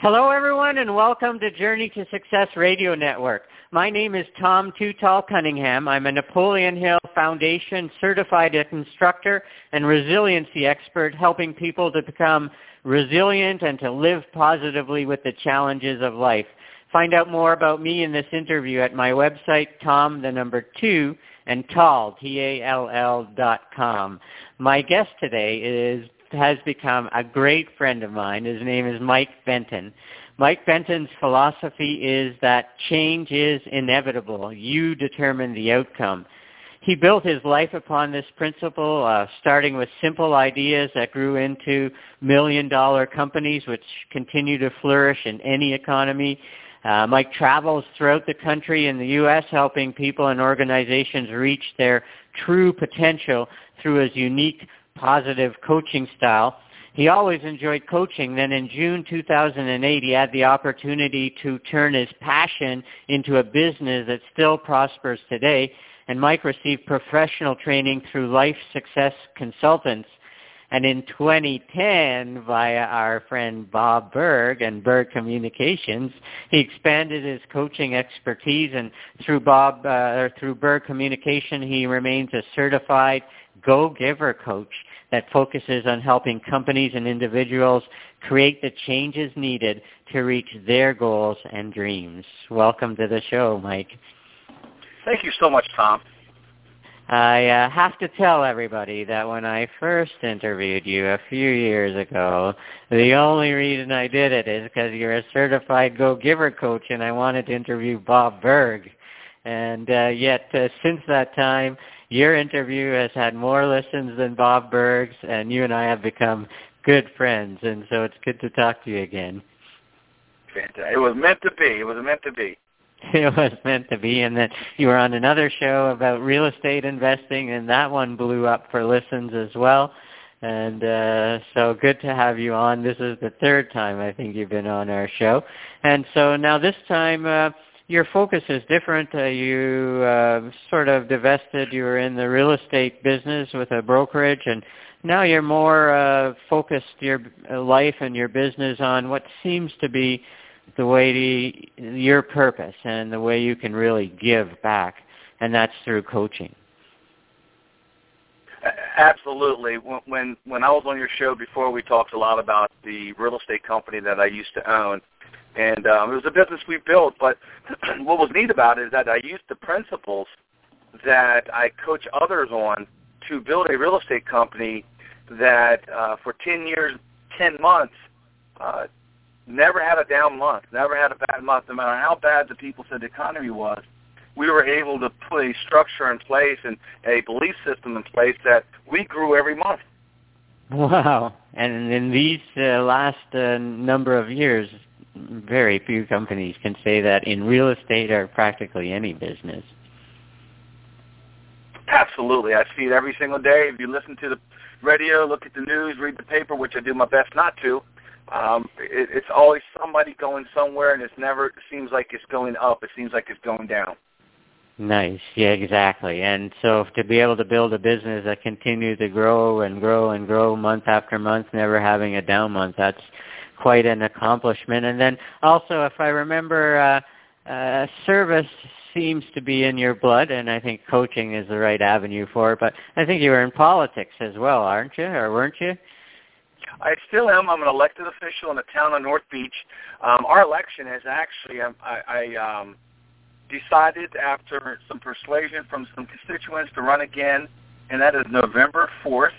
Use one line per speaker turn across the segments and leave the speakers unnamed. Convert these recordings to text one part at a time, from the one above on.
Hello, everyone, and welcome to Journey to Success Radio Network. My name is Tom Too Tall Cunningham. I'm a Napoleon Hill Foundation certified instructor and resiliency expert helping people to become resilient and to live positively with the challenges of life. Find out more about me in this interview at my website, Tom, the number two, and Tall, T-A-L-L dot com. My guest today is has become a great friend of mine. His name is Mike Benton. Mike Benton's philosophy is that change is inevitable. You determine the outcome. He built his life upon this principle, uh, starting with simple ideas that grew into million-dollar companies which continue to flourish in any economy. Uh, Mike travels throughout the country in the U.S. helping people and organizations reach their true potential through his unique positive coaching style. He always enjoyed coaching. Then in June 2008, he had the opportunity to turn his passion into a business that still prospers today. And Mike received professional training through Life Success Consultants. And in 2010, via our friend Bob Burg and Burg Communications, he expanded his coaching expertise. And through Bob, uh, or through Burg Communication, he remains a certified go-giver coach that focuses on helping companies and individuals create the changes needed to reach their goals and dreams. Welcome to the show, Mike.
Thank you so much, Tom.
I uh, have to tell everybody that when I first interviewed you a few years ago, the only reason I did it is because you're a certified go-giver coach and I wanted to interview Bob Burg. And uh, yet, uh, since that time, your interview has had more listens than Bob Burg's, and you and I have become good friends, and so it's good to talk to you again. Fantastic.
It was meant to be. It was meant to be.
It was meant to be, and then you were on another show about real estate investing, and that one blew up for listens as well. And uh, so good to have you on. This is the third time I think you've been on our show. And so now this time uh, your focus is different. Uh, you uh, sort of divested. You were in the real estate business with a brokerage, and now you're more uh, focused your uh, life and your business on what seems to be the way to, your purpose and the way you can really give back, and that's through coaching.
Absolutely. When when I was on your show before, we talked a lot about the real estate company that I used to own and um, it was a business we built. But what was neat about it is that I used the principles that I coach others on to build a real estate company that uh, for 10 years, 10 months, uh, never had a down month, never had a bad month, no matter how bad the people said the economy was. We were able to put a structure in place and a belief system in place that we grew every month.
Wow. And in these uh, last uh, number of years, very few companies can say that in real estate or practically any business.
Absolutely. I see it every single day. If you listen to the radio, look at the news, read the paper, which I do my best not to, um, it, it's always somebody going somewhere, and it's never it seems like it's going up. It seems like it's going down.
Nice. Yeah, exactly. And so to be able to build a business that continues to grow and grow and grow month after month, never having a down month, that's quite an accomplishment. And then also, if I remember, uh, uh, service seems to be in your blood, and I think coaching is the right avenue for it. But I think you were in politics as well, aren't you, or weren't you?
I still am. I'm an elected official in the town of North Beach. Um, our election has actually, um, I, I um, decided after some persuasion from some constituents to run again, and that is November 4th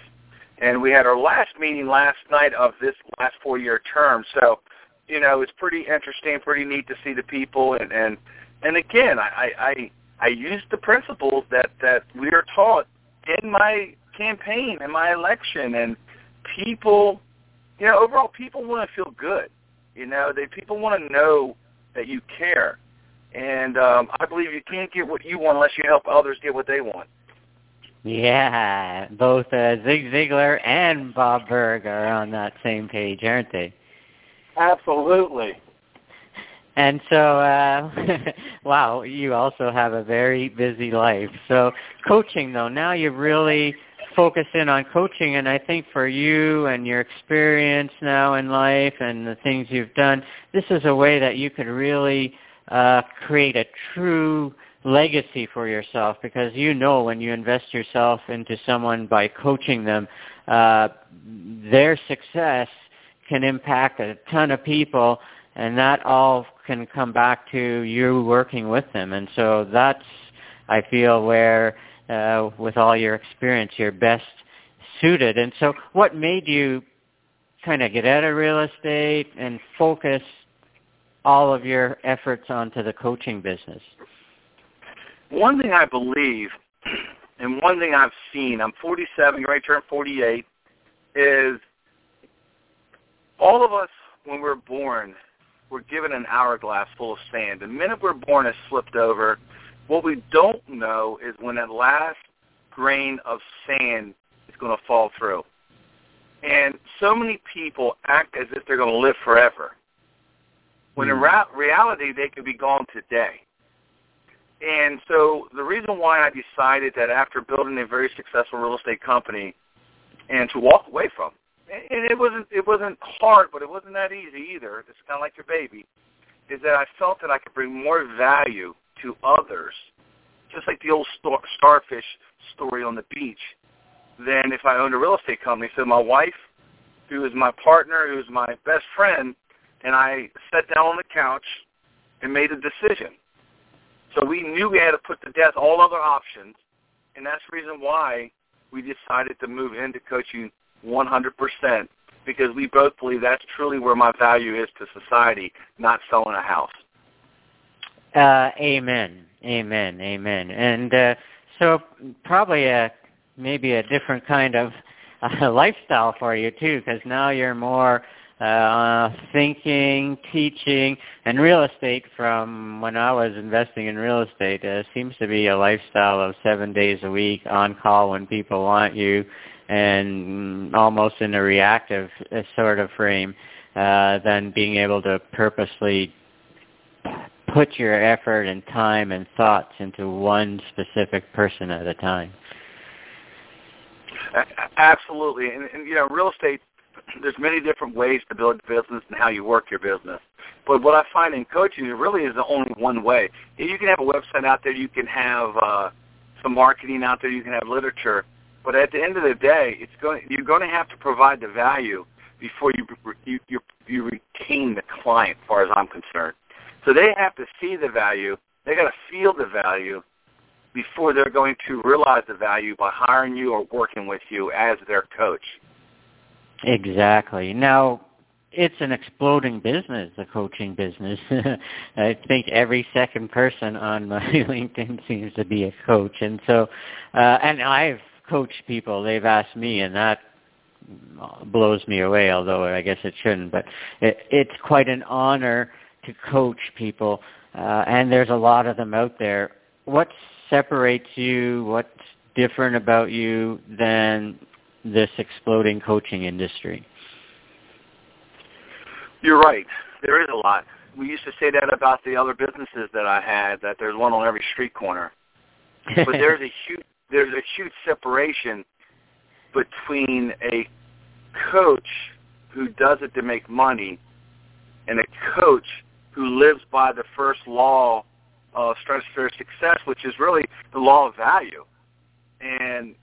and we had our last meeting last night of this last four-year term. So, you know, it's pretty interesting, pretty neat to see the people, and and and again, I I I use the principles that that we are taught in my campaign in my election, and people, you know, overall, people want to feel good. You know, they people want to know that you care, and um, I believe you can't get what you want unless you help others get what they want.
Yeah, both uh, Zig Ziglar and Bob Burg are on that same page, aren't they?
Absolutely.
And so, uh, wow, you also have a very busy life. So coaching, though, now you've really focus in on coaching, and I think for you and your experience now in life and the things you've done, this is a way that you could really uh, create a true legacy for yourself because you know when you invest yourself into someone by coaching them, uh, their success can impact a ton of people and that all can come back to you working with them. And so that's, I feel, where uh, with all your experience, you're best suited. And so what made you kind of get out of real estate and focus all of your efforts onto the coaching business?
One thing I believe, and one thing I've seen, I'm 47, ready to turn 48, is all of us, when we're born, we're given an hourglass full of sand. The minute we're born has slipped over. What we don't know is when that last grain of sand is going to fall through. And so many people act as if they're going to live forever. When in hmm. reality, they could be gone today. And so the reason why I decided that after building a very successful real estate company and to walk away from and it wasn't it wasn't hard, but it wasn't that easy either. It's kind of like your baby. Is that I felt that I could bring more value to others, just like the old star, starfish story on the beach, than if I owned a real estate company. So my wife, who is my partner, who is my best friend, and I sat down on the couch and made a decision. So we knew we had to put to death all other options, and that's the reason why we decided to move into coaching 100% because we both believe that's truly where my value is to society, not selling a house.
Uh, amen. Amen. Amen. And uh, so probably a maybe a different kind of uh, lifestyle for you too, because now you're more uh, thinking, teaching, and real estate. From when I was investing in real estate, uh, seems to be a lifestyle of seven days a week on call when people want you and almost in a reactive uh, sort of frame uh, than being able to purposely put your effort and time and thoughts into one specific person at a time.
Absolutely, and, and you know, real estate. There's many different ways to build a business and how you work your business. But what I find in coaching, it really is the only one way. You can have a website out there, you can have uh, some marketing out there, you can have literature, but at the end of the day, it's going you're going to have to provide the value before you you you, you retain the client, as far as I'm concerned. So they have to see the value. They got to feel the value before they're going to realize the value by hiring you or working with you as their coach.
Exactly. Now, it's an exploding business, the coaching business. I think every second person on my LinkedIn seems to be a coach, and so, uh, and I've coached people. They've asked me, and that blows me away. Although I guess it shouldn't, but it, it's quite an honor to coach people, uh, and there's a lot of them out there. What separates you? What's different about you than this exploding coaching industry?
You're right. There is a lot. We used to say that about the other businesses that I had, that there's one on every street corner. But there's a huge there's a huge separation between a coach who does it to make money and a coach who lives by the first law of stratospheric success, which is really the law of value. And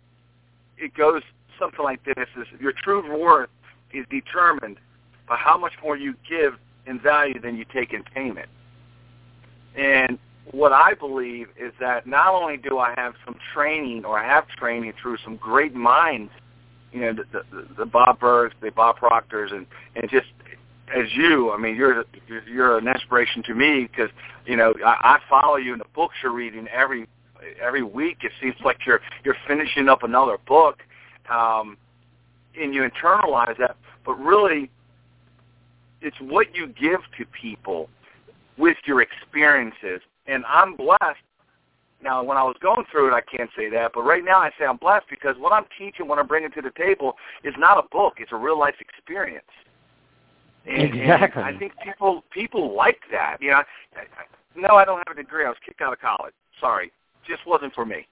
it goes something like this, is your true worth is determined by how much more you give in value than you take in payment. And what I believe is that not only do I have some training or I have training through some great minds, you know, the, the, the Bob Burgs, the Bob Proctors, and, and just as you, I mean, you're you're an inspiration to me because you know I, I follow you in the books you're reading every every week. It seems like you're you're finishing up another book, um, and you internalize that. But really, it's what you give to people with your experiences and I'm blessed. Now, when I was going through it, I can't say that, but right now I say I'm blessed because what I'm teaching, what I'm bringing to the table, is not a book; it's a real life experience.
And, exactly.
And I think people people like that. You know, I, I, no, I don't have a degree. I was kicked out of college. Sorry, just wasn't for me.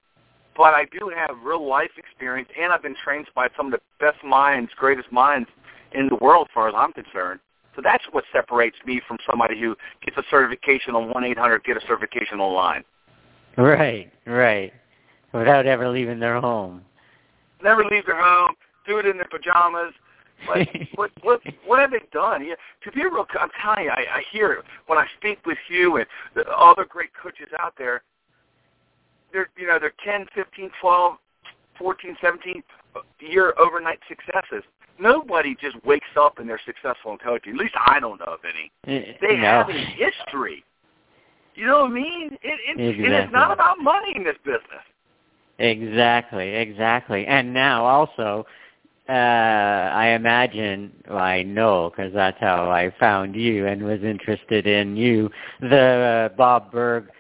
But I do have real life experience, and I've been trained by some of the best minds, greatest minds in the world, as far as I'm concerned. So that's what separates me from somebody who gets a certification on one eight hundred get a certification online.
Right, right. Without ever leaving their home.
Never leave their home. Do it in their pajamas. But what what what have they done? Yeah, to be real, I'm telling you, I, I hear it when I speak with you and the other great coaches out there. They're you know they're 10, 15, 12, 14, 17 year overnight successes. Nobody just wakes up and they're successful in coaching. At least I don't know of any.
Eh,
They
no.
have a history. You know what I mean? It, it, it is not about money in this business.
Exactly, exactly. And now also, uh, I imagine, well, I know, because that's how I found you and was interested in you, the uh, Bob Burg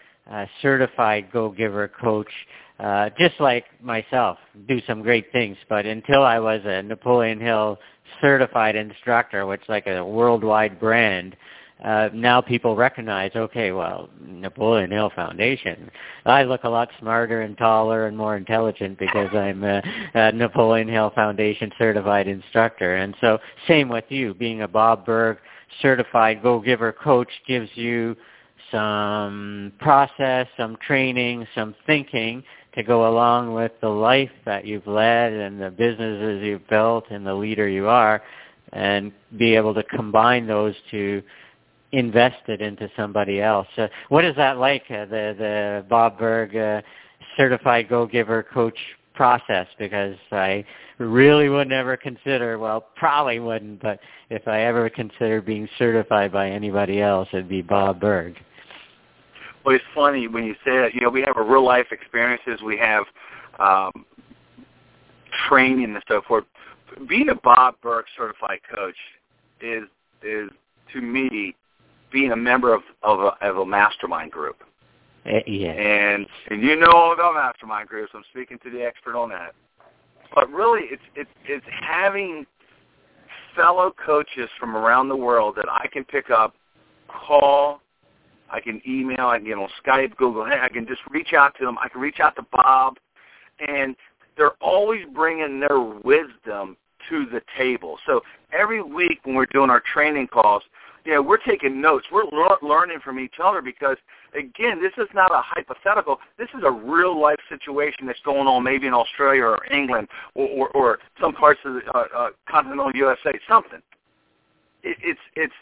certified go-giver coach, uh, just like myself, do some great things. But until I was a Napoleon Hill certified instructor, which is like a worldwide brand, uh, now people recognize, okay, well, Napoleon Hill Foundation. I look a lot smarter and taller and more intelligent because I'm a, a Napoleon Hill Foundation certified instructor. And so same with you, being a Bob Burg certified go-giver coach gives you some process, some training, some thinking to go along with the life that you've led and the businesses you've built and the leader you are and be able to combine those to invest it into somebody else. Uh, what is that like, uh, the, the Bob Burg uh, certified go-giver coach process? Because I really would never consider, well, probably wouldn't, but if I ever consider being certified by anybody else, it'd be Bob Burg.
Well, it's funny when you say that. You know, we have real life experiences. We have um, training and so forth. Being a Bob Burg certified coach is is to me being a member of of a, of a mastermind group.
Uh, yeah.
And and you know all about mastermind groups. I'm speaking to the expert on that. But really, it's it's it's having fellow coaches from around the world that I can pick up, call, I can email, I can get on Skype, Google. Hey, I can just reach out to them. I can reach out to Bob, and they're always bringing their wisdom to the table. So every week when we're doing our training calls, you know, we're taking notes. We're lear- learning from each other because, again, this is not a hypothetical. This is a real life situation that's going on, maybe in Australia or England or or, or some parts of the uh, uh, continental USA. Something. It, it's it's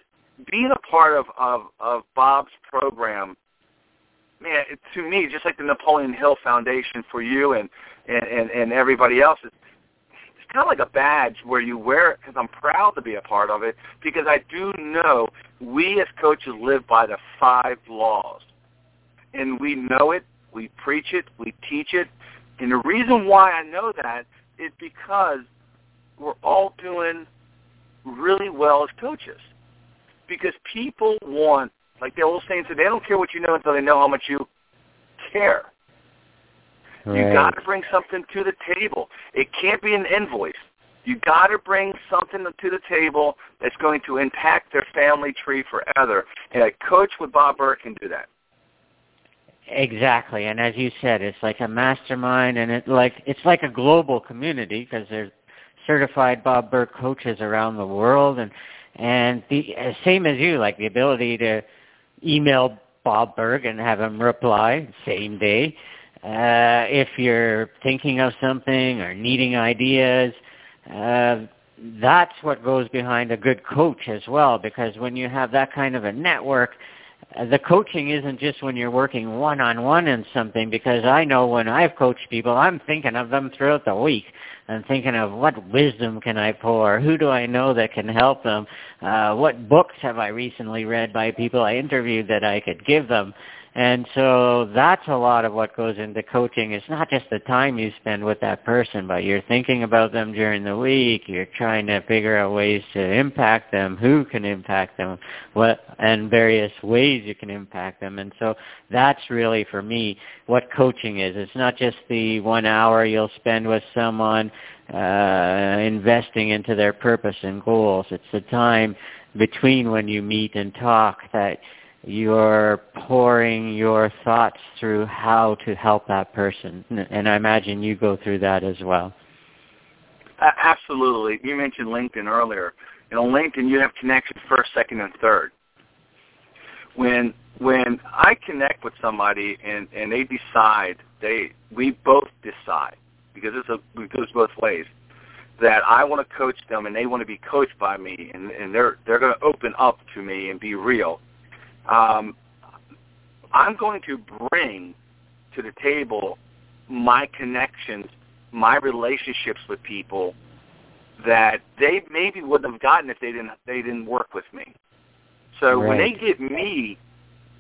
being a part of of, of Bob's program. Man, it, to me, just like the Napoleon Hill Foundation for you and and and, and everybody else, it's, it's kind of like a badge where you wear it because I'm proud to be a part of it because I do know we as coaches live by the five laws, and we know it, we preach it, we teach it, and the reason why I know that is because we're all doing really well as coaches because people want, like the old saying said, they don't care what you know until they know how much you care. You
Right.
got to bring something to the table. It can't be an invoice. You got to bring something to the table that's going to impact their family tree forever. And a coach with Bob Burg can do that.
Exactly, and as you said, it's like a mastermind, and it like it's like a global community because there's certified Bob Burg coaches around the world, and and the uh, same as you, like the ability to email Bob Burg and have him reply same day. Uh, if you're thinking of something or needing ideas, uh, that's what goes behind a good coach as well. Because when you have that kind of a network, the coaching isn't just when you're working one-on-one in something because I know when I've coached people, I'm thinking of them throughout the week. I'm thinking of what wisdom can I pour? Who do I know that can help them? Uh, what books have I recently read by people I interviewed that I could give them? And so that's a lot of what goes into coaching. It's not just the time you spend with that person, but you're thinking about them during the week. You're trying to figure out ways to impact them, who can impact them, what, and various ways you can impact them. And so that's really for me what coaching is. It's not just the one hour you'll spend with someone uh, investing into their purpose and goals. It's the time between when you meet and talk that you're pouring your thoughts through how to help that person. And I imagine you go through that as well.
Absolutely. You mentioned LinkedIn earlier. You know, LinkedIn, you have connections first, second, and third. When when I connect with somebody and and they decide they we both decide because it's a it goes both ways that I want to coach them and they want to be coached by me and and they're they're going to open up to me and be real. Um, I'm going to bring to the table my connections, my relationships with people that they maybe wouldn't have gotten if they didn't they didn't work with me. So
right.
when they get me,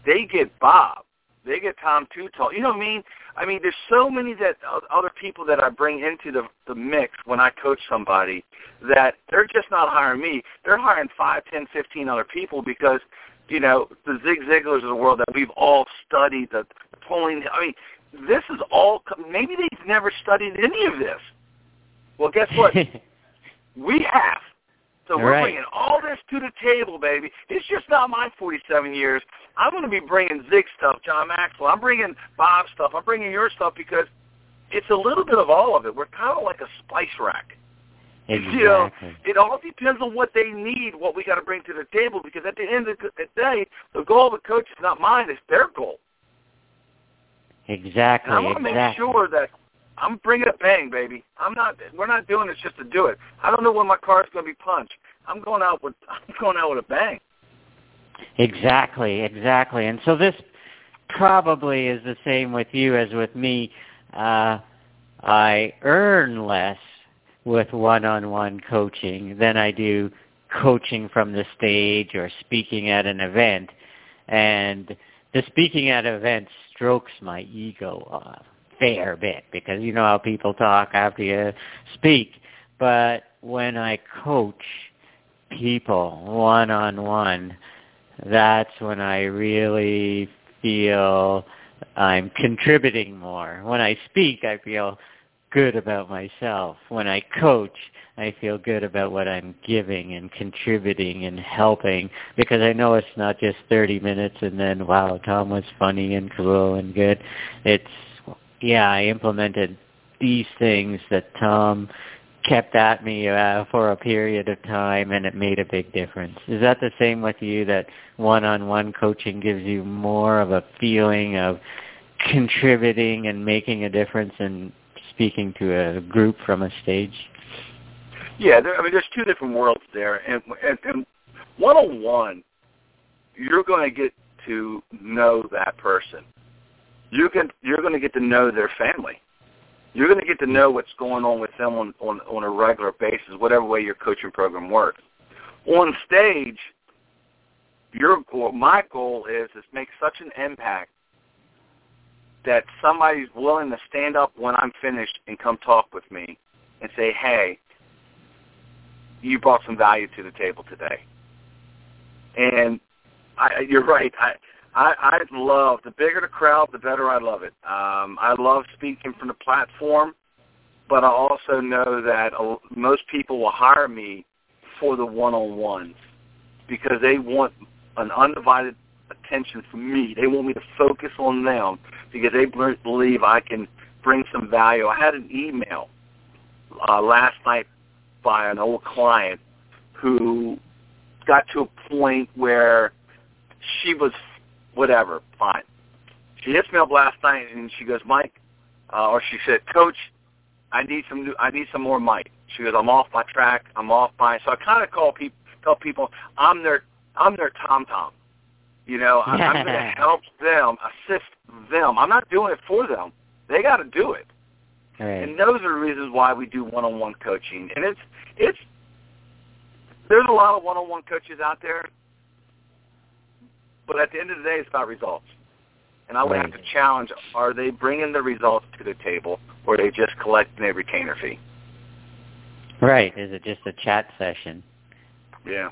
they get Bob. They get Tom Tall. You know what I mean? I mean, there's so many that other people that I bring into the the mix when I coach somebody that they're just not hiring me. They're hiring five, ten, fifteen other people because you know the Zig Ziglars of the world that we've all studied the, the pulling. I mean, this is all. Maybe they've never studied any of this. Well, guess what? we have. So we're
right.
bringing all this to the table, baby. It's just not my 47 years. I'm going to be bringing Zig stuff, John Maxwell. I'm bringing Bob stuff. I'm bringing your stuff because it's a little bit of all of it. We're kind of like a spice rack.
Exactly.
You know, it all depends on what they need, what we got to bring to the table. Because at the end of the day, the goal of the coach is not mine; it's their goal.
Exactly.
And I want to
exactly.
make sure that I'm bringing a bang, baby. I'm not. We're not doing this just to do it. I don't know when my car is going to be punched. I'm going out with. I'm going out with a bang.
Exactly. Exactly. And so this probably is the same with you as with me. Uh, I earn less with one-on-one coaching than I do coaching from the stage or speaking at an event. And the speaking at events strokes my ego a fair bit because you know how people talk after you speak. But when I coach people one-on-one, that's when I really feel I'm contributing more. When I speak, I feel good about myself. When I coach, I feel good about what I'm giving and contributing and helping because I know it's not just 30 minutes and then, wow, Tom was funny and cool and good. It's, yeah, I implemented these things that Tom kept at me uh, for a period of time and it made a big difference. Is that the same with you that one-on-one coaching gives you more of a feeling of contributing and making a difference and speaking to a group from a stage?
Yeah, there, I mean, there's two different worlds there, and, and, and one-on-one, you're going to get to know that person. You can, you're going to get to know their family. You're going to get to know what's going on with them on, on, on a regular basis, whatever way your coaching program works. On stage, your goal, my goal is to make such an impact that somebody's willing to stand up when I'm finished and come talk with me and say, hey, you brought some value to the table today. And I, you're right. I, I, I love, the bigger the crowd, the better I love it. Um, I love speaking from the platform, but I also know that most people will hire me for the one-on-ones because they want an undivided attention from me. They want me to focus on them because they believe I can bring some value. I had an email uh, last night by an old client who got to a point where she was whatever, fine. She hits me up last night and she goes, Mike, uh, or she said, Coach, I need some new, I need some more Mike. She goes, I'm off my track. I'm off my. So I kind of call people, tell people, I'm their, I'm their tom tom. You know, I'm, I'm going to help them, assist them. I'm not doing it for them. They got to do it.
Right.
And those are the reasons why we do one-on-one coaching. And it's it's there's a lot of one-on-one coaches out there, but at the end of the day, it's about results. And I would
right.
have to challenge: Are they bringing the results to the table, or are they just collecting a retainer fee?
Right. Is it just a chat session?
Yeah.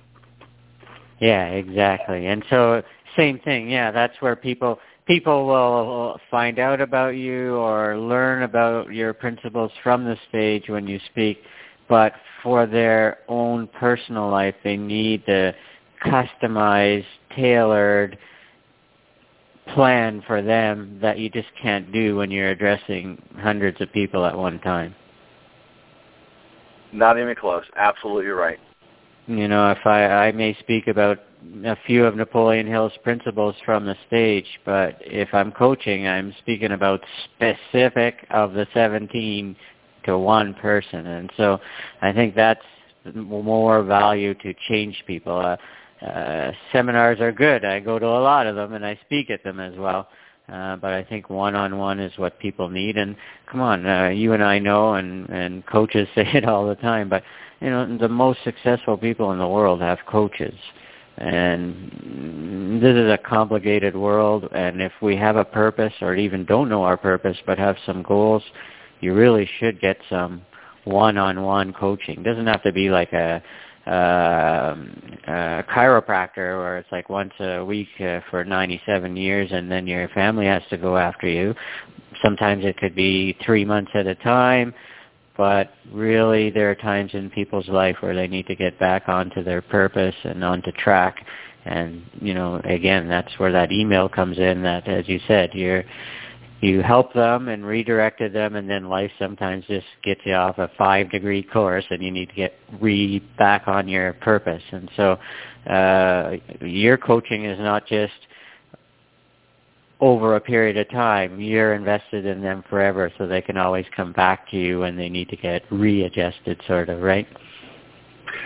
Yeah, exactly. And so same thing. Yeah, that's where people people will find out about you or learn about your principles from the stage when you speak, but for their own personal life, they need the customized, tailored plan for them that you just can't do when you're addressing hundreds of people at one time.
Not even close. Absolutely right.
You know, if I I may speak about a few of Napoleon Hill's principles from the stage, but if I'm coaching, I'm speaking about specific of the 17 to one person, and so I think that's more value to change people. Uh, uh, seminars are good. I go to a lot of them and I speak at them as well. Uh, but I think one-on-one is what people need. And come on, uh, you and I know, and and coaches say it all the time. But you know, the most successful people in the world have coaches. And this is a complicated world. And if we have a purpose, or even don't know our purpose, but have some goals, you really should get some one-on-one coaching. It doesn't have to be like a uh, a chiropractor where it's like once a week uh, for 97 years and then your family has to go after you. Sometimes it could be three months at a time, but really there are times in people's life where they need to get back onto their purpose and onto track. And, you know, again, that's where that email comes in that, as you said, you're you help them and redirected them and then life sometimes just gets you off a five degree course and you need to get re back on your purpose and so uh your coaching is not just over a period of time you're invested in them forever so they can always come back to you when they need to get readjusted sort of right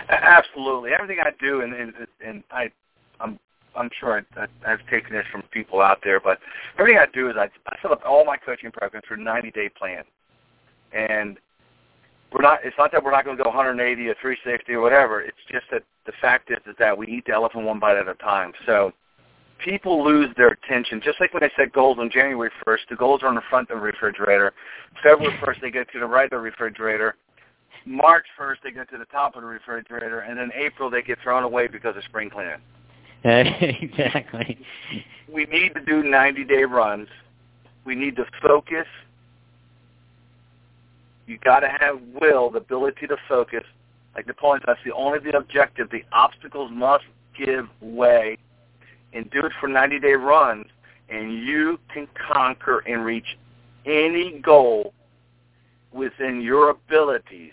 absolutely everything i do and and, and i i'm I'm sure I, I, I've taken this from people out there, but everything I do is I, I set up all my coaching programs for a 90-day plan, and we're not. It's not that we're not going to go 180 or 360 or whatever. It's just that the fact is, is that we eat the elephant one bite at a time. So people lose their attention. Just like when I set goals on January 1st, the goals are on the front of the refrigerator. February 1st, they get to the right of the refrigerator. March 1st, they get to the top of the refrigerator, and then April they get thrown away because of spring cleaning.
exactly.
We need to do 90-day runs. We need to focus. You got to have will, the ability to focus. Like Napoleon, that's the only the objective. The obstacles must give way, and do it for 90-day runs, and you can conquer and reach any goal within your abilities.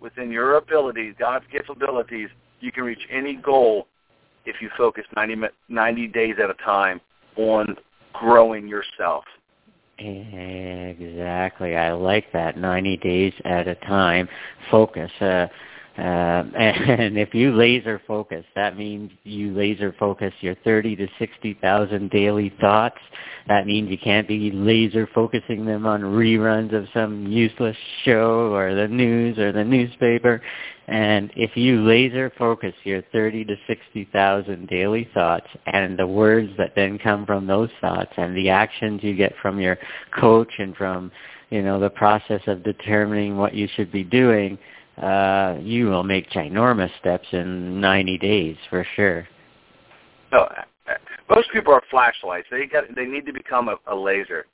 Within your abilities, God's gift abilities, you can reach any goal if you focus 90, 90 days at a time on growing yourself.
Exactly. I like that. 90 days at a time. Focus. Uh, uh, and if you laser focus, that means you laser focus your 30 to 60,000 daily thoughts. That means you can't be laser focusing them on reruns of some useless show or the news or the newspaper. And if you laser focus your 30 to 60,000 daily thoughts and the words that then come from those thoughts and the actions you get from your coach and from, you know, the process of determining what you should be doing, uh, you will make ginormous steps in 90 days for sure.
No, most people are flashlights. They got they need to become a, a laser.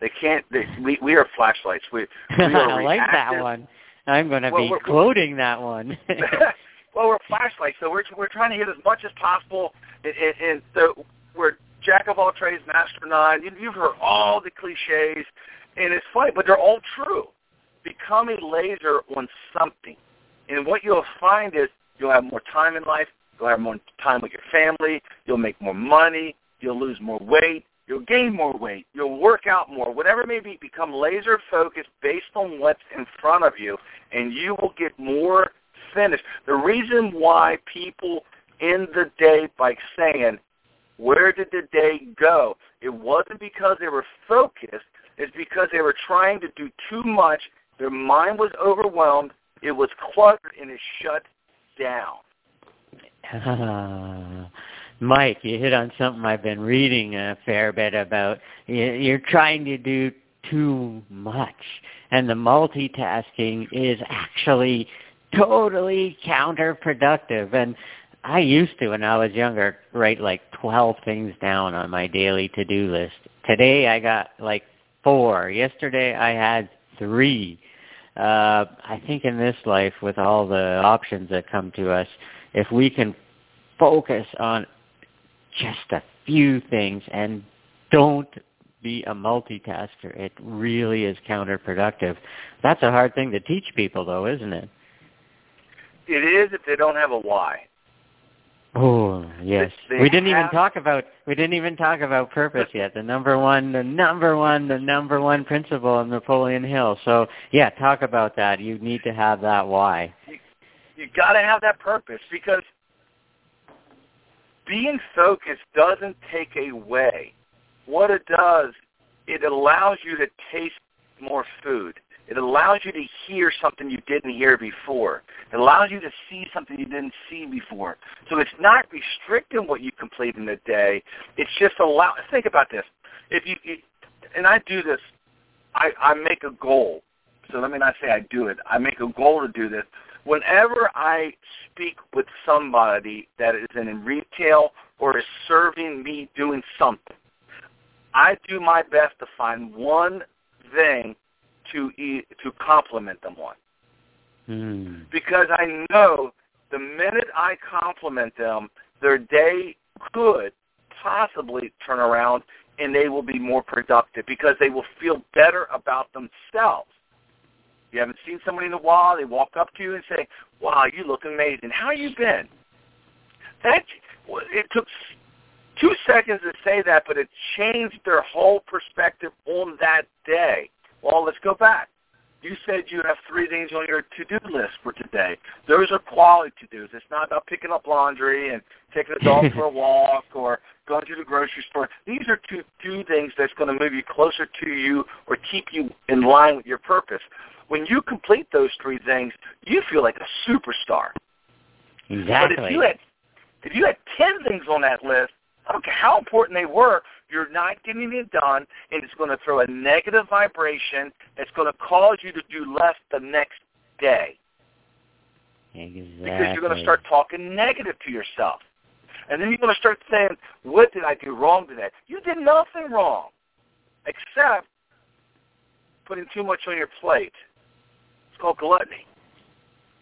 They can't. They, we we are flashlights. We, we are
I like that one. I'm going to well, be quoting that one.
well, we're flashlights, so we're we're trying to hit as much as possible, and, and, and so we're jack of all trades, master of none. You, you've heard all the cliches, and it's funny, but they're all true. Become a laser on something, and what you'll find is you'll have more time in life. You'll have more time with your family. You'll make more money. You'll lose more weight. You'll gain more weight. You'll work out more. Whatever it may be, become laser focused based on what's in front of you, and you will get more finished. The reason why people end the day by saying, where did the day go? It wasn't because they were focused. It's because they were trying to do too much. Their mind was overwhelmed. It was cluttered, and it shut down.
Mike, you hit on something I've been reading a fair bit about. You're trying to do too much, and the multitasking is actually totally counterproductive. And I used to, when I was younger, write like 12 things down on my daily to-do list. Today I got like four. Yesterday I had three. Uh, I think in this life, with all the options that come to us, if we can focus on just a few things and don't be a multitasker. It really is counterproductive. That's a hard thing to teach people though, isn't it?
It is if they don't have a why.
Oh yes,
They
we didn't even talk about we didn't even talk about purpose yet. The number one, the number one, the number one principle of Napoleon Hill. So yeah, talk about that. You need to have that why.
You got to have that purpose because being focused doesn't take away. What it does, it allows you to taste more food. It allows you to hear something you didn't hear before. It allows you to see something you didn't see before. So it's not restricting what you complete in a day. It's just allow. Think about this. If you, you and I do this, I, I make a goal. So let me not say I do it. I make a goal to do this. Whenever I speak with somebody that is in retail or is serving me doing something, I do my best to find one thing to e- to compliment them on
Hmm.
because I know the minute I compliment them, their day could possibly turn around and they will be more productive because they will feel better about themselves. You haven't seen somebody in a while, they walk up to you and say, "Wow, you look amazing. How you been?" That it took two seconds to say that, but it changed their whole perspective on that day. Well, let's go back. You said you have three things on your to-do list for today. Those are quality to-dos. It's not about picking up laundry and taking the dog for a walk or going to the grocery store. These are two, two things that's going to move you closer to you or keep you in line with your purpose. When you complete those three things, you feel like a superstar.
Exactly.
But if you had if you had ten things on that list, I don't care how important they were, you're not getting it done, and it's going to throw a negative vibration. It's going to cause you to do less the next day
exactly.
because you're going to start talking negative to yourself, and then you're going to start saying, "What did I do wrong today?" You did nothing wrong, except putting too much on your plate. It's called gluttony.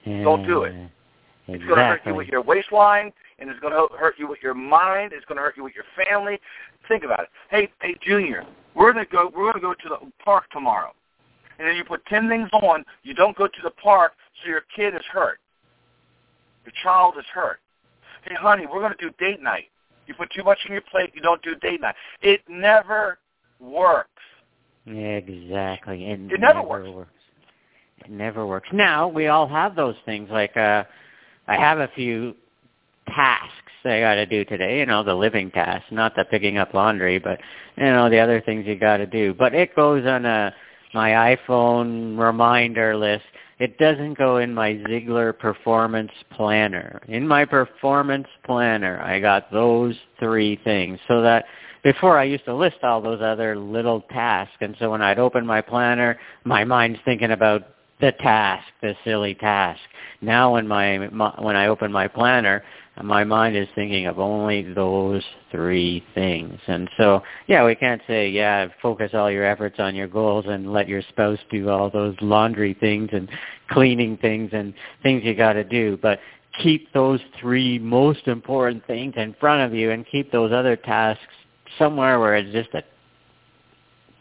don't do it.
Yeah,
It's going to hurt you with your waistline, and it's going to hurt you with your mind. It's going to hurt you with your family. Think about it. Hey, hey, Junior, we're going to go. We're going to go to the park tomorrow, and then you put ten things on. You don't go to the park, so your kid is hurt. Your child is hurt. Hey, honey, we're going to do date night. You put too much on your plate. You don't do date night. It never works.
Exactly. It,
It never works.
It never works. Now we all have those things. Like uh, I have a few tasks I got to do today. You know, the living tasks, not the picking up laundry, but you know the other things you got to do. But it goes on a my iPhone reminder list. It doesn't go in my Ziglar Performance Planner. In my Performance Planner, I got those three things so that before I used to list all those other little tasks, and so when I'd open my planner, my mind's thinking about the task, the silly task. Now when my, my when I open my planner, my mind is thinking of only those three things. And so, yeah, we can't say, yeah, focus all your efforts on your goals and let your spouse do all those laundry things and cleaning things and things you got to do, but keep those three most important things in front of you and keep those other tasks somewhere where it's just a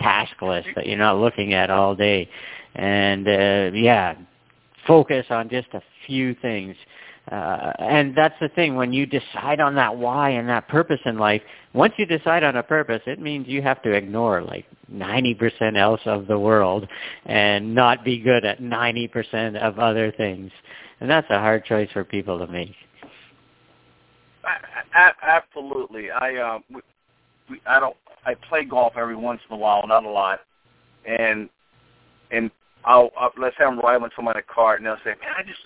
task list that you're not looking at all day. And uh, yeah, focus on just a few things. Uh, and that's the thing, when you decide on that why and that purpose in life, once you decide on a purpose, it means you have to ignore like 90% else of the world and not be good at 90% of other things. And that's a hard choice for people to make.
A- a- absolutely. I uh, we, I don't. I play golf every once in a while, not a lot, and and I'll, I'll let's say I'm riding with someone in a cart, and they'll say, "Man, I just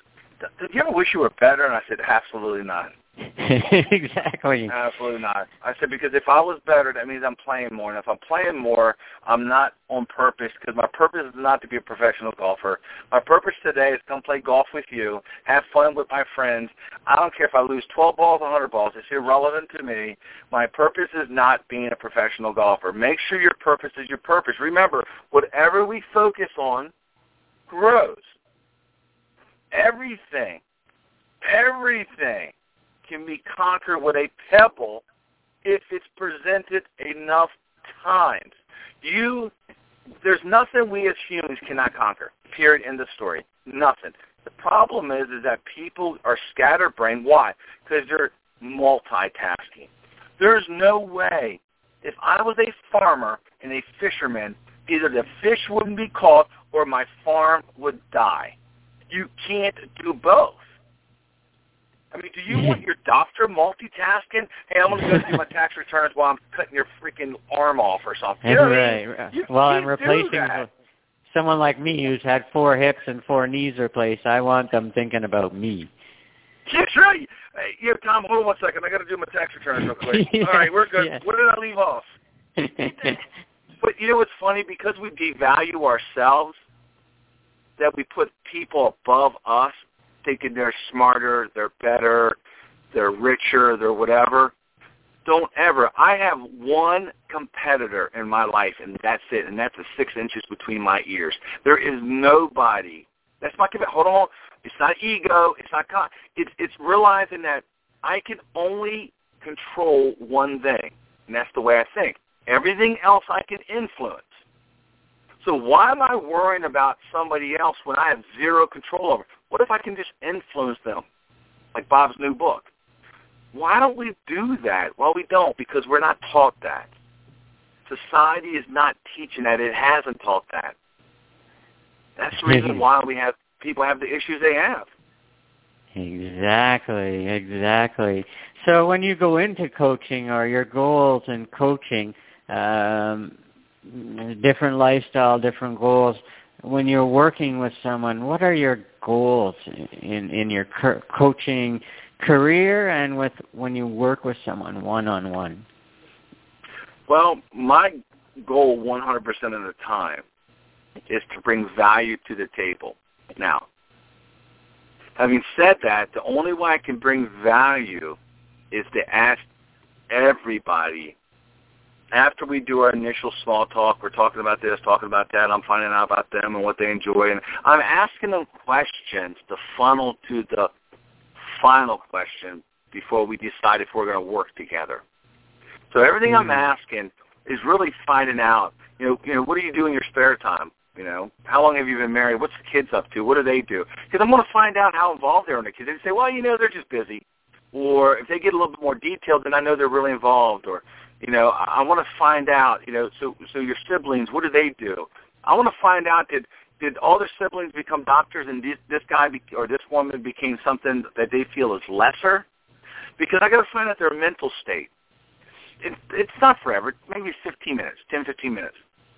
did you ever wish you were better?" And I said, "Absolutely not.
exactly.
Absolutely not." I said because if I was better, that means I'm playing more, and if I'm playing more, I'm not on purpose because my purpose is not to be a professional golfer. My purpose today is to come play golf with you, have fun with my friends. I don't care if I lose 12 balls, 100 balls. It's irrelevant to me. My purpose is not being a professional golfer. Make sure your purpose is your purpose. Remember, whatever we focus on grows. Everything, everything can be conquered with a pebble if it's presented enough times. You, there's nothing we as humans cannot conquer. Period. End of story. Nothing. The problem is, is that people are scatterbrained. Why? Because they're multitasking. There's no way. If I was a farmer and a fisherman, either the fish wouldn't be caught or my farm would die. You can't do both. I mean, do you want your doctor multitasking? Hey, I'm going to go do my tax returns while I'm cutting your freaking arm off or something. You know
right.
I mean?
well, I'm replacing someone like me who's had four hips and four knees replaced. I want them thinking about me.
That's right. Hey, yeah, Tom, hold on one second. I got to do my tax returns real quick. yeah, All right, we're good. Yeah. What did I leave off? but you know what's funny? Because we devalue ourselves, that we put people above us, thinking they're smarter, they're better, they're richer, they're whatever. Don't ever. I have one competitor in my life, and that's it, and that's the six inches between my ears. There is nobody. That's my competitor. Hold on. It's not ego. It's not con. It's it's realizing that I can only control one thing, and that's the way I think. Everything else I can influence. So why am I worrying about somebody else when I have zero control over? What if I can just influence them, like Bob's new book? Why don't we do that? Well, we don't because we're not taught that. Society is not teaching that. It hasn't taught that. That's the reason why we have people have the issues they have.
Exactly, exactly. So when you go into coaching or your goals in coaching, um, different lifestyle, different goals. When you're working with someone, what are your goals in in your co- coaching career and with when you work with someone one on one?
Well, my goal 100% of the time is to bring value to the table. Now, having said that, the only way I can bring value is to ask everybody after we do our initial small talk, we're talking about this, talking about that. I'm finding out about them and what they enjoy, and I'm asking them questions to funnel to the final question before we decide if we're going to work together. So everything mm-hmm. I'm asking is really finding out. You know, you know, what do you do in your spare time? You know, how long have you been married? What's the kids up to? What do they do? Because I'm going to find out how involved they are in the kids. They say, well, you know, they're just busy. Or if they get a little bit more detailed, then I know they're really involved. Or you know, I, I want to find out. You know, so so your siblings, what do they do? I want to find out did did all their siblings become doctors and this, this guy be, or this woman became something that they feel is lesser? Because I got to find out their mental state. It, it's not forever. Maybe 15 minutes, 10, 15 minutes,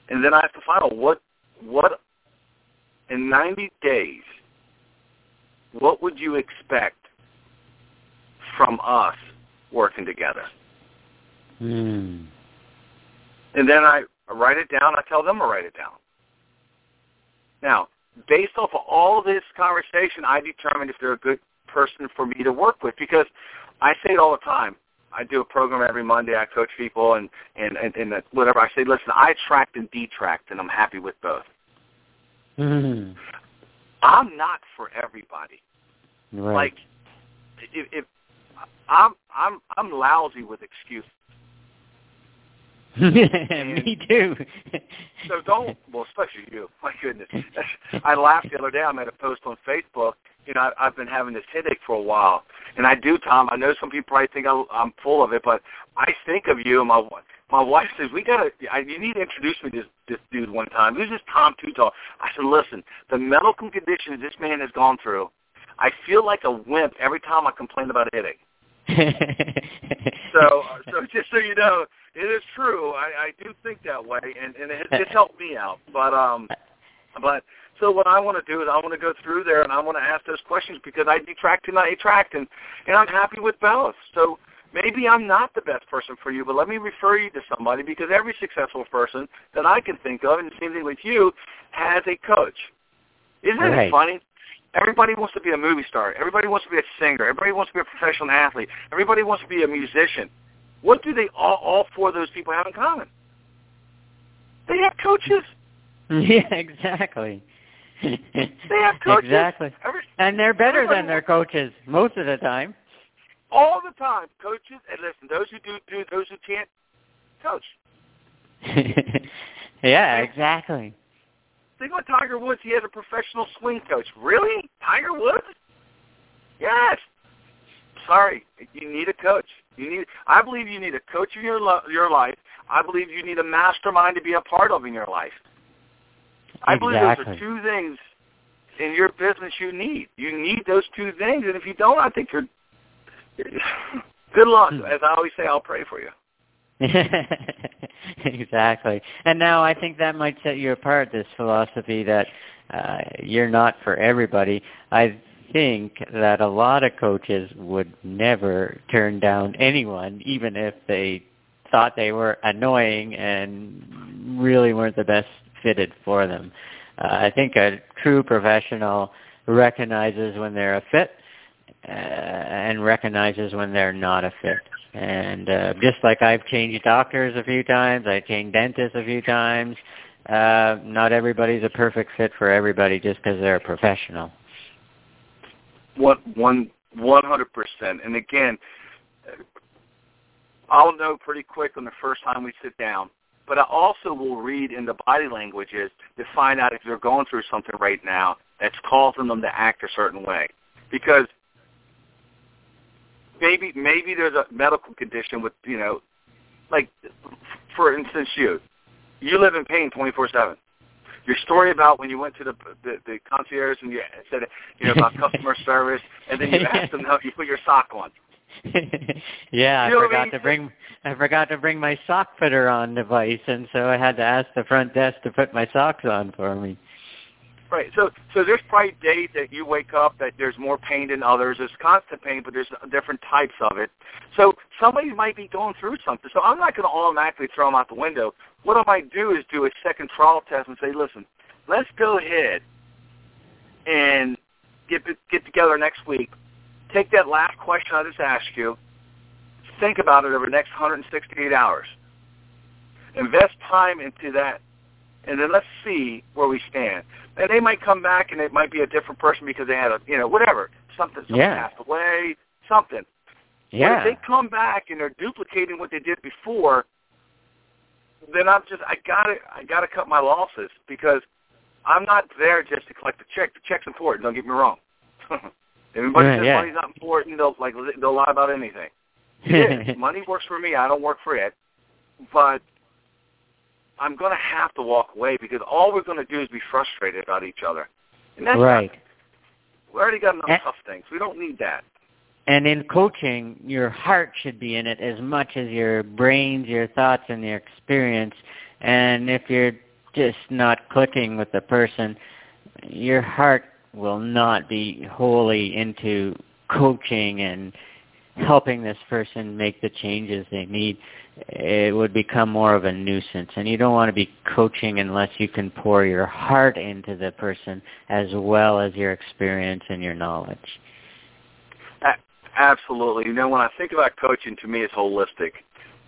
and then I have to find out what what in 90 days. What would you expect from us working together?
Mm.
And then I write it down. I tell them to write it down. Now, based off of all of this conversation, I determine if they're a good person for me to work with because I say it all the time. I do a program every Monday. I coach people and and and, and whatever. I say, listen, I attract and detract, and I'm happy with both.
Mm-hmm.
I'm not for everybody.
Right.
Like, if, if I'm I'm I'm lousy with excuses.
Me too.
so don't, well, especially you. My goodness. I laughed the other day. I made a post on Facebook. You know, I, I've been having this headache for a while, and I do, Tom. I know some people probably think I, I'm full of it, but I think of you. And my my wife says we gotta. I, you need to introduce me to this, this dude one time. Who's this Tom Too Tall? I said, listen, the medical conditions this man has gone through. I feel like a wimp every time I complain about a headache. so, uh, so just so you know, it is true. I, I do think that way, and, and it, it's helped me out. But um, but so what I want to do is I want to go through there and I want to ask those questions because I detract and I attract, and and I'm happy with both. So maybe I'm not the best person for you, but let me refer you to somebody because every successful person that I can think of, and the same thing with you, has a coach. Isn't
right.
it funny? Everybody wants to be a movie star. Everybody wants to be a singer. Everybody wants to be a professional athlete. Everybody wants to be a musician. What do they all, all four of those people have in common? They have coaches.
Yeah, exactly.
they have coaches.
Exactly.
Every,
and they're better than their coaches most of the time.
all the time. Coaches, and listen, those who do do, those who can't, coach.
yeah, exactly.
Think about Tiger Woods. He has a professional swing coach. Really, Tiger Woods? Yes. Sorry, you need a coach. You need. I believe you need a coach in your lo- your life. I believe you need a mastermind to be a part of in your life. I believe those are two things in your business you need. You need those two things, and if you don't, I think you're. Good luck.
Hmm.
As I always say, I'll pray for you.
exactly. And now I think that might set you apart, this philosophy that uh, you're not for everybody. I think that a lot of coaches would never turn down anyone, even if they thought they were annoying and really weren't the best fitted for them. Uh, I think a true professional recognizes when they're a fit uh, and recognizes when they're not a fit. And uh, just like I've changed doctors a few times, I changed dentists a few times. Uh, not everybody's a perfect fit for everybody just because they're a professional.
One one one hundred percent. And again, I'll know pretty quick on the first time we sit down. But I also will read in the body languages to find out if they're going through something right now that's causing them to act a certain way. Because maybe maybe there's a medical condition with you know, like for instance you, you live in pain twenty four seven. Your story about when you went to the, the the concierge and you said you know about customer service, and then you asked them how you put your sock on.
yeah,
You know
I
what I
forgot
mean?
to bring I forgot to bring my sock fitter on device, and so I had to ask the front desk to put my socks on for me.
Right. So so there's probably days that you wake up that there's more pain than others. There's constant pain, but there's different types of it. So somebody might be going through something. So I'm not going to automatically throw them out the window. What I might do is do a second trial test and say, listen, let's go ahead and get get together next week. Take that last question I just asked you. Think about it over the next 168 hours. Invest time into that and then let's see where we stand. And they might come back, and it might be a different person because they had a, you know, whatever, something, someone
Yeah.
passed away, something.
Yeah.
But if they come back and they're duplicating what they did before, then I'm just, I gotta, I gotta cut my losses because I'm not there just to collect the check. The check's important. Don't get me wrong. Everybody
Yeah,
says
yeah.
money's not important. They'll like they'll lie about anything. Is. Money works for me. I don't work for it. But I'm going to have to walk away because all we're going to do is be frustrated about each other. And that's
right.
Not, we already got enough
And-
tough things. We don't need that.
And in coaching, your heart should be in it as much as your brains, your thoughts, and your experience. And if you're just not clicking with the person, your heart will not be wholly into coaching and helping this person make the changes they need. It would become more of a nuisance. And you don't want to be coaching unless you can pour your heart into the person as well as your experience and your knowledge.
Absolutely. You know, when I think about coaching, to me, it's holistic.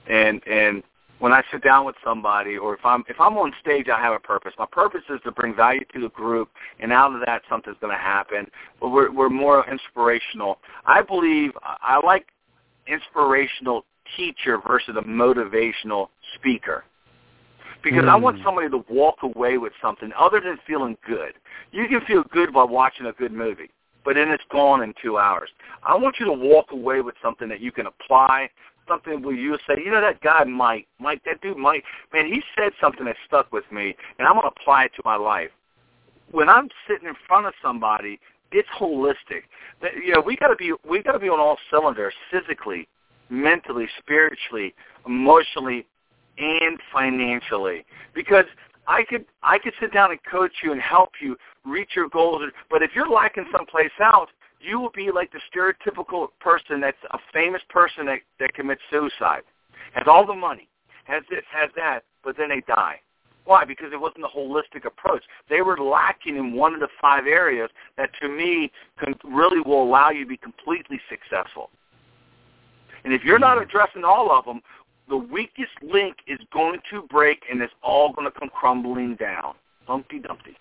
And and when I sit down with somebody, or if I'm if I'm on stage, I have a purpose. My purpose is to bring value to the group, and out of that, something's going to happen. But we're we're more inspirational. I believe I like inspirational teacher versus a motivational speaker. Because I want
Mm.
somebody to walk away with something other than feeling good. You can feel good by watching a good movie, but then it's gone in two hours. I want you to walk away with something that you can apply, something where you say, you know, that guy Mike, Mike, that dude Mike, man, he said something that stuck with me, and I'm going to apply it to my life. When I'm sitting in front of somebody, it's holistic. You know, we got to be we got to be on all cylinders, physically, mentally, spiritually, emotionally, and financially. Because I could I could sit down and coach you and help you reach your goals, but if you're lacking someplace else, you will be like the stereotypical person that's a famous person that, that commits suicide, has all the money, has this, has that, but then they die. Why? Because it wasn't a holistic approach. They were lacking in one of the five areas that, to me, can, really will allow you to be completely successful. And if you're not mm. addressing all of them, the weakest link is going to break, and it's all going to come crumbling down. Humpty Dumpty.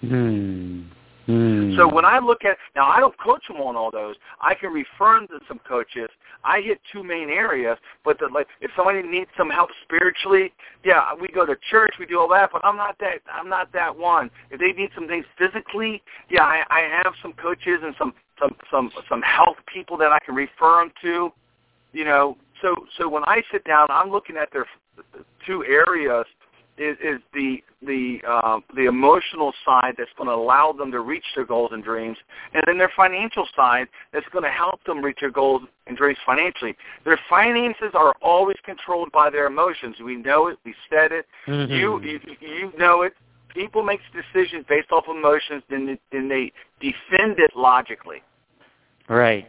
Hmm. Mm.
So when I look at now, I don't coach them on all those. I can refer them to some coaches. I hit two main areas, but the, like if somebody needs some help spiritually, yeah, we go to church, we do all that. But I'm not that. I'm not that one. If they need some things physically, yeah, I, I have some coaches and some some some some health people that I can refer them to. You know, so so when I sit down, I'm looking at their two areas is, is the the uh, the emotional side that's going to allow them to reach their goals and dreams, and then their financial side that's going to help them reach their goals and dreams financially. Their finances are always controlled by their emotions. We know it. We said it.
Mm-hmm.
You, you you know it. People make decisions based off emotions, then then they defend it logically.
Right.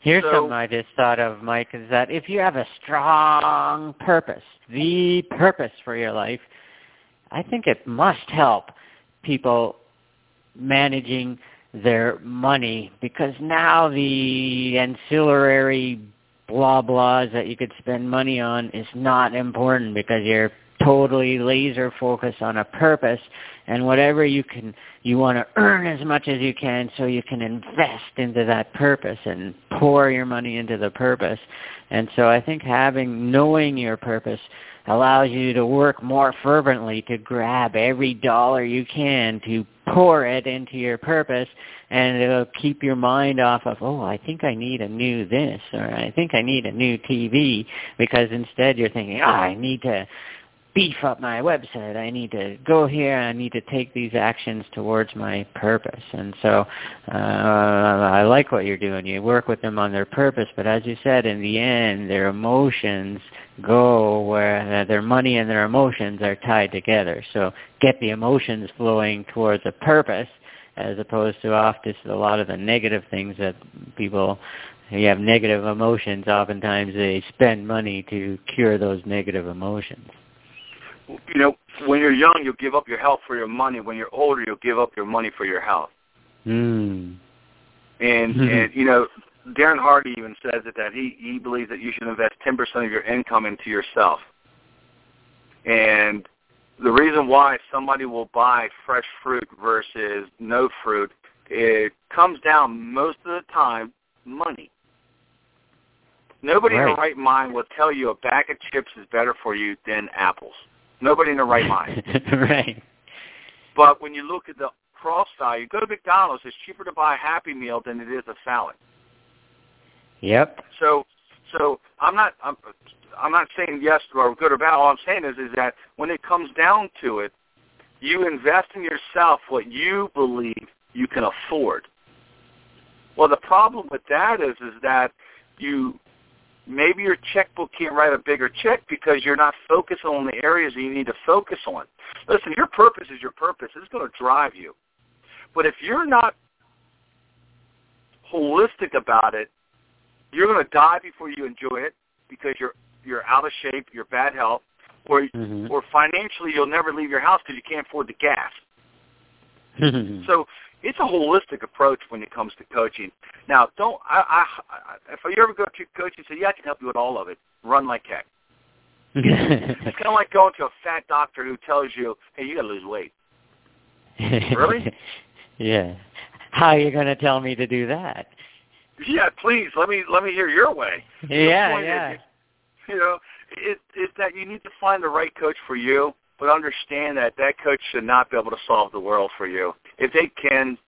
Here's
So-
something I just thought of, Mike, is that if you have a strong purpose, the purpose for your life, I think it must help people managing their money because now the ancillary blah blahs that you could spend money on is not important because you're totally laser focused on a purpose and whatever you can you want to earn as much as you can so you can invest into that purpose and pour your money into the purpose. And so i think having knowing your purpose allows you to work more fervently to grab every dollar you can to pour it into your purpose and it'll keep your mind off of oh i think i need a new this or i think i need a new tv because instead you're thinking oh i need to beef up my website. I need to go here. I need to take these actions towards my purpose. And so uh, I like what you're doing. You work with them on their purpose, but as you said, in the end, their emotions go where their money and their emotions are tied together. So get the emotions flowing towards a purpose as opposed to off a lot of the negative things that people you have negative emotions oftentimes they spend money to cure those negative emotions
You know, when you're young, you'll give up your health for your money. When you're older, you'll give up your money for your health.
mm.
And
Mhm.
and you know, Darren Hardy even says it that he he believes that you should invest ten percent of your income into yourself. And the reason why somebody will buy fresh fruit versus no fruit, it comes down most of the time money. Nobody in
Right.
their right mind will tell you a bag of chips is better for you than apples. Nobody in their right mind.
right.
But when you look at the cross value, go to McDonald's. It's cheaper to buy a Happy Meal than it is a salad.
Yep.
So, so I'm not I'm, I'm not saying yes or good or bad. All I'm saying is is that when it comes down to it, you invest in yourself what you believe you can afford. Well, the problem with that is is that you maybe your checkbook can't write a bigger check because you're not focused on the areas that you need to focus on. Listen, your purpose is your purpose. It's going to drive you. But if you're not holistic about it, you're going to die before you enjoy it because you're you're out of shape, you're bad health, or
Mhm.
or financially you'll never leave your house because you can't afford the gas. So it's a holistic approach when it comes to coaching. Now, don't I, I, I if you ever go to a coach and say, "Yeah, I can help you with all of it," run like heck. It's kind of like going to a fat doctor who tells you, "Hey, you got to lose weight." Really?
yeah. How are you going to tell me to do that?
Yeah, please let me let me hear your way.
Yeah,
point is,
yeah.
You know, it, it's that you need to find the right coach for you, but understand that that coach should not be able to solve the world for you. If they can,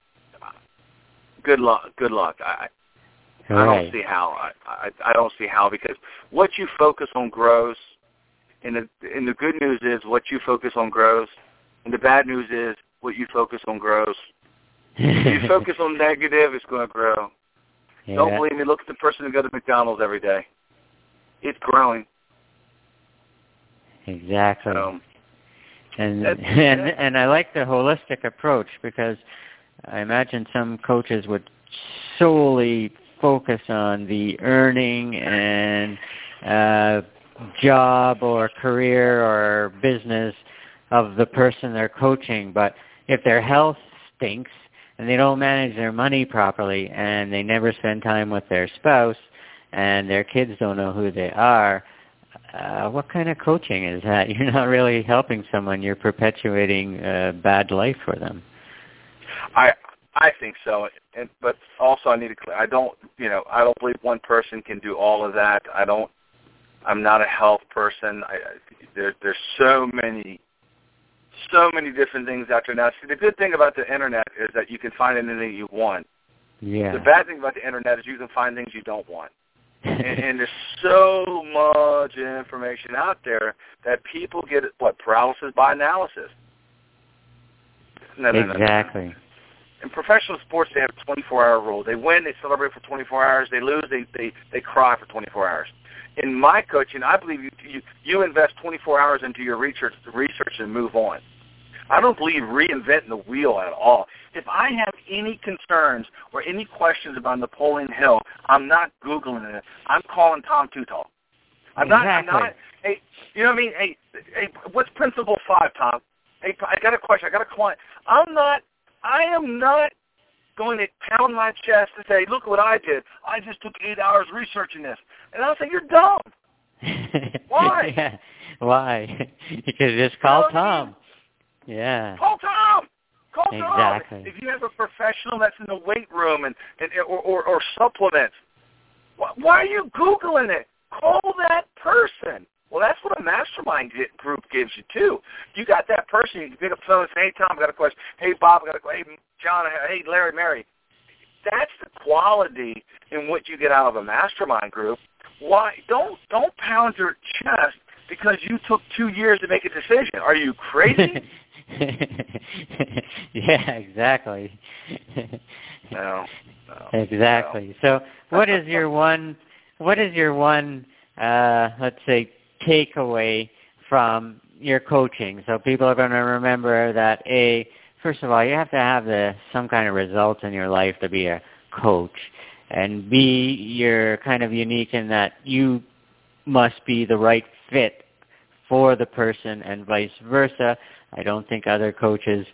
good luck. Good luck. I, I
Right.
don't see how. I, I I don't see how because what you focus on grows, and the and the good news is what you focus on grows, and the bad news is what you focus on grows. If you focus on negative, it's going to grow.
yeah.
Don't believe me. Look at the person who goes to McDonald's every day. It's growing.
Exactly.
So,
and
That's-
and
yeah.
and I like the holistic approach because I imagine some coaches would solely focus on the earning and uh, job or career or business of the person they're coaching. But if their health stinks and they don't manage their money properly and they never spend time with their spouse and their kids don't know who they are, uh, what kind of coaching is that? You're not really helping someone. You're perpetuating a bad life for them.
I I think so, and but also I need to. I don't, you know, I don't believe one person can do all of that. I don't. I'm not a health person. I, there, there's so many, so many different things out there now. See, the good thing about the internet is that you can find anything you want.
Yeah.
The bad thing about the internet is you can find things you don't want. And, and there's so much information out there that people get what paralysis by analysis.
No, no, exactly. No,
in professional sports, they have a 24-hour rule. They win, they celebrate for 24 hours. They lose, they they they cry for 24 hours. In my coaching, I believe you you, you invest 24 hours into your research research and move on. I don't believe reinventing the wheel at all. If I have any concerns or any questions about Napoleon Hill, I'm not googling it. I'm calling Tom Teutul. I'm
exactly.
not. I'm not. Hey, you know what I mean? Hey, hey, what's principle five, Tom? Hey, I got a question. I got a client. I'm not I am not going to pound my chest and say, look what I did. I just took eight hours researching this. And I'll say, you're dumb. Why?
yeah. Why? because just call
you know
Tom.
I mean?
Yeah.
Call Tom. Call
exactly.
If you have a professional that's in the weight room and, and or, or, or supplements, why, why are you Googling it? Call that person. Well, that's what a mastermind group gives you too. You got that person. You can pick up the phone and say, "Hey, Tom, I got a question. Hey, Bob, I got a question. Hey, John, hey, Larry, Mary." That's the quality in what you get out of a mastermind group. Why don't don't pound your chest because you took two years to make a decision? Are you crazy?
yeah, exactly.
no, no.
Exactly. So, what is your one? What is your one? Uh, let's say takeaway from your coaching. So people are going to remember that a first of all, you have to have the some kind of results in your life to be a coach, and b you're kind of unique in that you must be the right fit for the person and vice versa. I don't think other coaches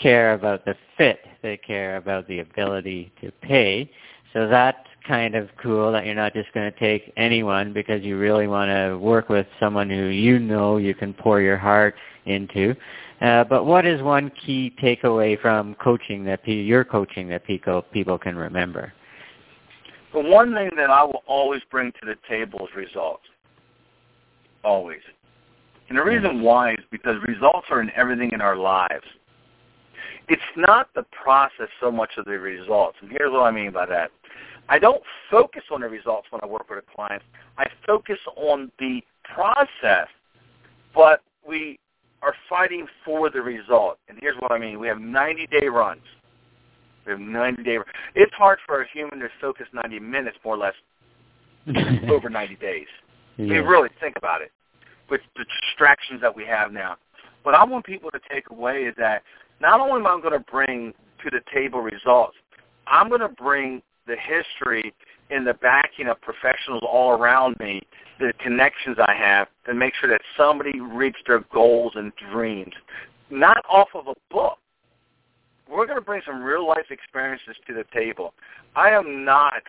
care about the fit; they care about the ability to pay. So that's kind of cool that you're not just going to take anyone because you really want to work with someone who you know you can pour your heart into. Uh, but what is one key takeaway from coaching that your coaching that people people can remember?
The one thing that I will always bring to the table is results. Always. And the reason why is because results are in everything in our lives. It's not the process so much of the results. And here's what I mean by that. I don't focus on the results when I work with a client. I focus on the process, but we are fighting for the result. And here's what I mean. We have 90-day runs. We have 90-day runs. It's hard for a human to focus 90 minutes, more or less, over 90 days.
Yeah.
I mean, really think about it with the distractions that we have now. What I want people to take away is that not only am I going to bring to the table results, I'm going to bring the history and the backing of professionals all around me, the connections I have, to make sure that somebody reaches their goals and dreams, not off of a book. We're going to bring some real life experiences to the table. I am not,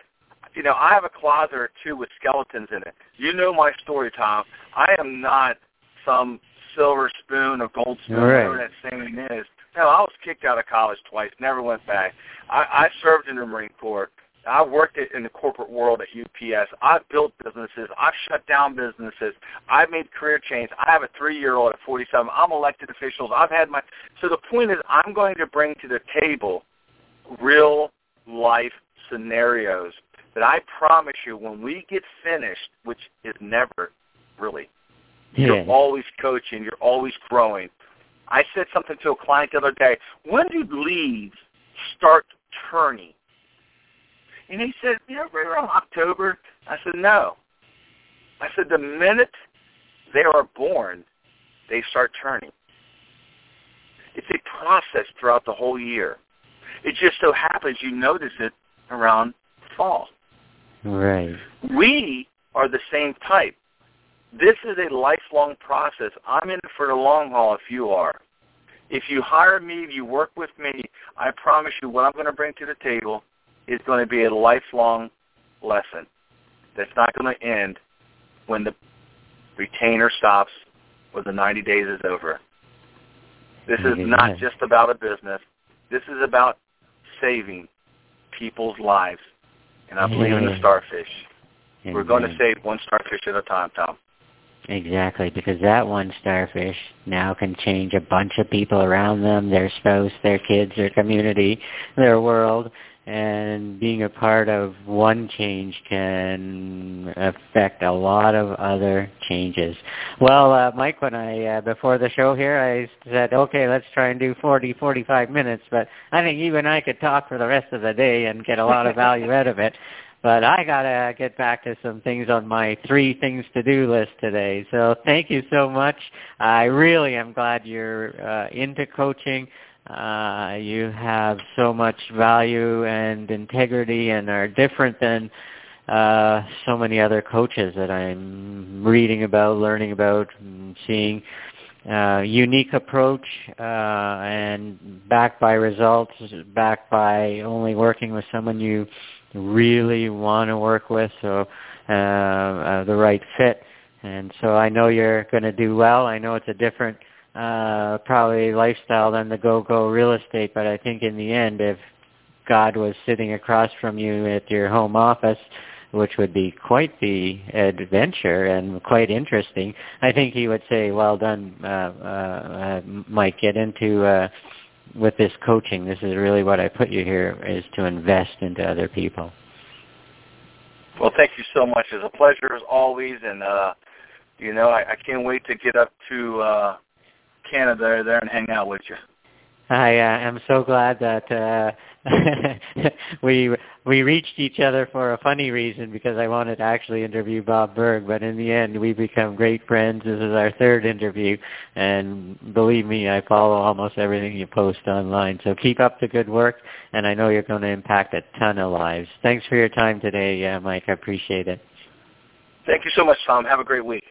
you know, I have a closet or two with skeletons in it. You know my story, Tom. I am not some silver spoon or gold spoon,
right.
whatever that saying is. No, I was kicked out of college twice, never went back. I, I served in the Marine Corps. I worked in the corporate world at UPS. I've built businesses. I've shut down businesses. I've made career change. I have a three-year-old at 47. I'm elected officials. I've had my. So the point is, I'm going to bring to the table real life scenarios that I promise you, when we get finished, which is never really,
yeah.
you're always coaching. You're always growing. I said something to a client the other day. When do leaves start turning? And he said, you know, right around October. I said, no. I said, the minute they are born, they start turning. It's a process throughout the whole year. It just so happens you notice it around fall.
Right.
We are the same type. This is a lifelong process. I'm in it for the long haul if you are. If you hire me, if you work with me, I promise you what I'm going to bring to the table is going to be a lifelong lesson that's not going to end when the retainer stops or the 90 days is over. This is not just about a business. This is about saving people's lives, and I believe in the starfish. We're going to save one starfish at a time, Tom.
Exactly, because that one starfish now can change a bunch of people around them, their spouse, their kids, their community, their world, and being a part of one change can affect a lot of other changes. Well, uh, Mike, when I uh, before the show here, I said, okay, let's try and do 40, 45 minutes, but I think you and I could talk for the rest of the day and get a lot of value out of it. But I gotta get back to some things on my three things to do list today. So thank you so much. I really am glad you're uh, into coaching. Uh, you have so much value and integrity and are different than uh, so many other coaches that I'm reading about, learning about, and seeing. Uh, unique approach uh, and backed by results, backed by only working with someone you really want to work with, so uh, uh, the right fit. And so I know you're going to do well. I know it's a different uh, probably lifestyle than the go-go real estate, but I think in the end, if God was sitting across from you at your home office, which would be quite the adventure and quite interesting, I think he would say, well done, uh, uh, uh, Mike, get into uh, with this coaching. This is really what I put you here, is to invest into other people.
Well, thank you so much. It's a pleasure as always, and uh, you know, I, I can't wait to get up to uh, Canada there and hang out with you.
I uh, am so glad that uh, we we reached each other for a funny reason because I wanted to actually interview Bob Burg, but in the end we become great friends. This is our third interview, and believe me, I follow almost everything you post online. So keep up the good work, and I know you're going to impact a ton of lives. Thanks for your time today, uh, Mike. I appreciate it.
Thank you so much, Tom. Have a great week.